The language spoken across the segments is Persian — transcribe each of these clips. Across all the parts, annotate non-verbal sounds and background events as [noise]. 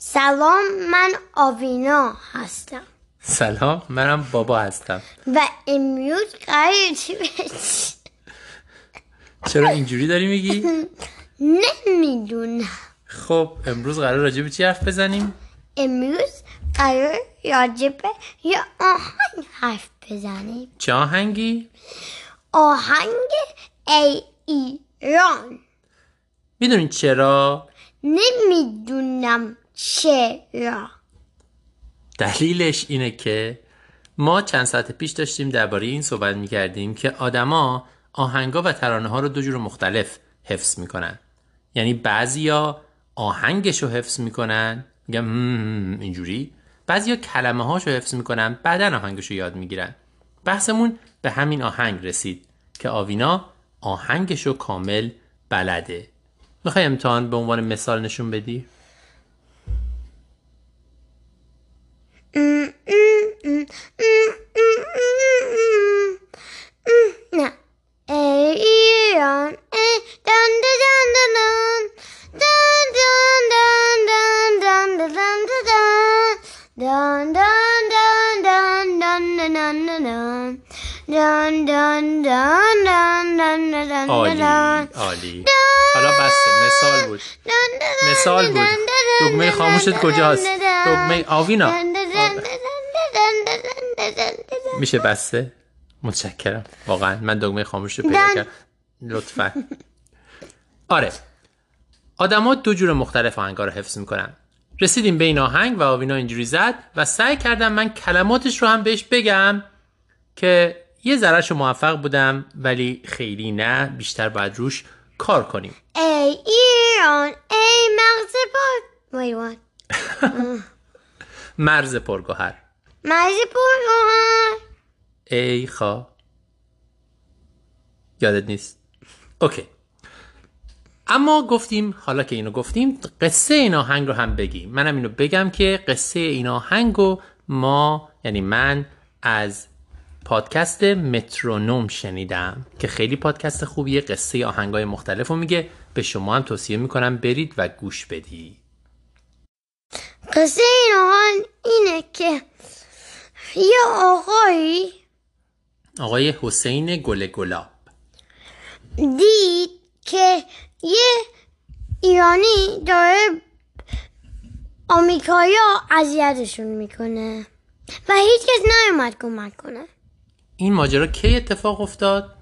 سلام من آوینا هستم سلام منم بابا هستم و امروز قرار چی؟ چرا اینجوری داری میگی؟ [laughs] نمی‌دونم خب امروز قرار راجع به چی حرف بزنیم؟ امروز قرار راجبه یا آهنگ حرف بزنیم چه آهنگی؟ آهنگ ای ایران می‌دونین چرا؟ نمی‌دونم چرا؟ دلیلش اینه که ما چند ساعت پیش داشتیم درباره این صحبت می‌کردیم که آدما آهنگا و ترانه ها رو دو جور مختلف حفظ می‌کنن. یعنی بعضیا آهنگش رو حفظ می‌کنن میگن "هم، اینجوری. بعضیا کلمه هاش رو حفظ می‌کنن بعدا آهنگش رو یاد می‌گیرن. بحثمون به همین آهنگ رسید که آوینا آهنگش رو کامل بلده. می‌خوای امتحان به عنوان مثال نشون بدی؟ دان دان دان دان دان دان دان دان دان دان دان دان دان دان دان عالی دان عالی حالا بسته مثال بود مثال بود دگمه خاموشت کجاست دگمه آوینا میشه بسته متشکرم واقعا من دگمه خاموش رو پیدا. کردم لطفا آره آدما دو جور مختلف آهنگا رو حفظ می‌کنن رسیدیم به این آهنگ و آوینا اینجوری زد و سعی کردم من کلماتش رو هم بهش بگم که یه ذرهش موفق بودم ولی خیلی نه بیشتر باید روش کار کنیم. ای ایران ای مغز پر? [laughs] مرز پرگوهر. مغز پرگوهر. ای خوا یادت نیست. اوکی. اما گفتیم حالا که اینو گفتیم قصه این آهنگ رو هم بگیم. منم اینو بگم که قصه این آهنگ رو ما یعنی من از پادکست مترونوم شنیدم که خیلی پادکست خوبیه. قصه آهنگای مختلف رو میگه. به شما هم توصیه می‌کنم برید و گوش بدید قصه این آهنگ اینه که یه آقایی آقای حسین گل گلاب دید که یه ایرانی داره آمریکایا اذیتشون می‌کنه و هیچ کس نیومد کمک کنه. این ماجرا کی اتفاق افتاد؟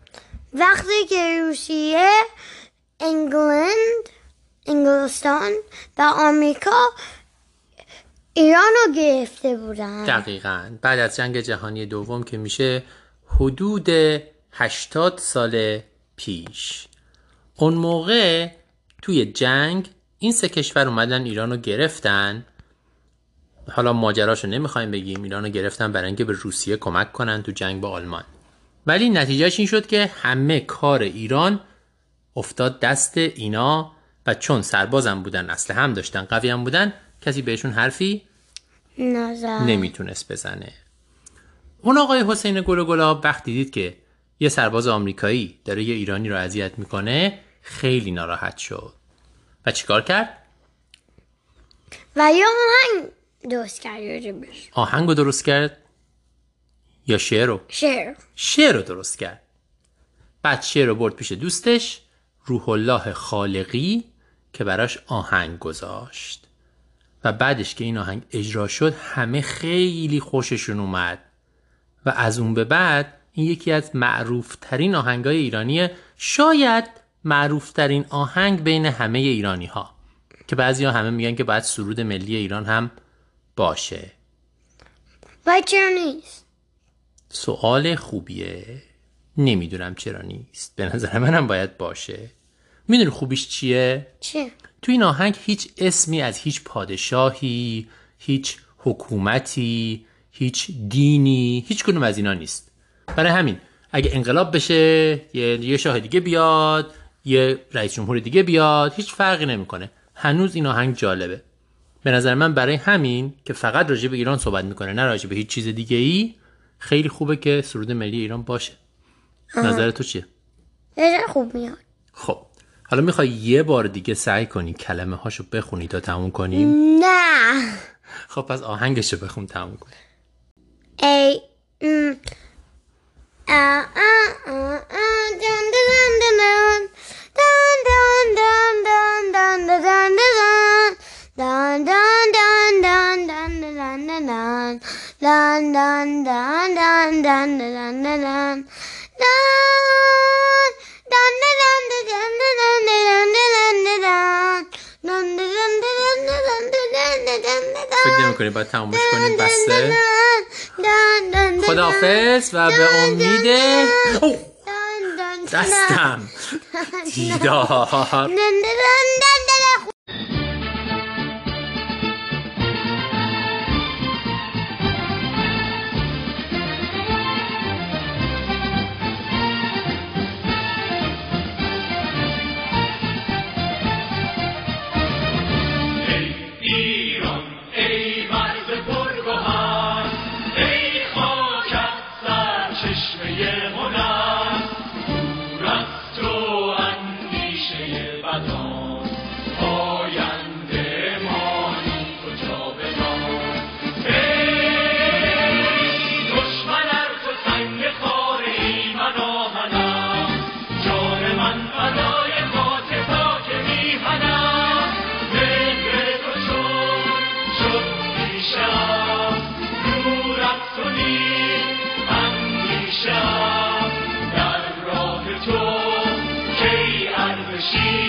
وقتی که روسیه انگلند انگلستان و آمریکا ایران رو گرفته بودن. دقیقا. بعد از جنگ جهانی دوم که میشه حدود 80 سال پیش. اون موقع توی جنگ این سه کشور اومدن ایران رو گرفتن. حالا ماجراشو نمی‌خوایم بگیم ایران رو گرفتن برای اینکه به روسیه کمک کنن تو جنگ با آلمان. ولی نتیجهش این شد که همه کار ایران افتاد دست اینا و چون سربازم بودن اسلحه هم داشتن قوی هم بودن کسی بهشون حرفی نظر نمی‌تونست بزنه. اون آقای حسین گل وقتی دید که یه سرباز آمریکایی داره یه ایرانی رو اذیت می‌کنه خیلی ناراحت شد. و چیکار کرد؟ و یه آهنگ درست کرد آهنگ رو درست کرد؟ یا شعر رو؟ شعر. شعر رو درست کرد. بعد شعر رو برد پیش دوستش روح الله خالقی که براش آهنگ گذاشت. و بعدش که این آهنگ اجرا شد همه خیلی خوششون اومد. و از اون به بعد این یکی از معروف ترین آهنگای ایرانیه شاید معروف ترین آهنگ بین همه ایرانی ها که بعضی ها همه میگن که باید سرود ملی ایران هم باشه. و چرا نیست؟ سوال خوبیه. نمی‌دونم چرا نیست. به نظر منم باید باشه. می‌دونی خوبیش چیه؟ چه؟ تو این آهنگ هیچ اسمی از هیچ پادشاهی هیچ حکومتی هیچ دینی هیچ کدوم از اینا نیست. برای همین اگه انقلاب بشه یه, یه شاه دیگه بیاد یه رئیس جمهور دیگه بیاد هیچ فرقی نمی‌کنه هنوز این آهنگ جالبه به نظر من برای همین که فقط راجع به ایران صحبت می‌کنه نه راجع به هیچ چیز دیگه ای خیلی خوبه که سرود ملی ایران باشه آه. نظر تو چیه؟ نظر خوب میاد خب حالا می‌خوای یه بار دیگه سعی کنی کلمه هاشو بخونی تا تموم کنیم؟ نه خب پس آهنگشو بخون تموم کنی ای ام. آه آه آه آه. می‌کنید باید تمومش کنید بسته خداحافظ و به امید دستم دیدار she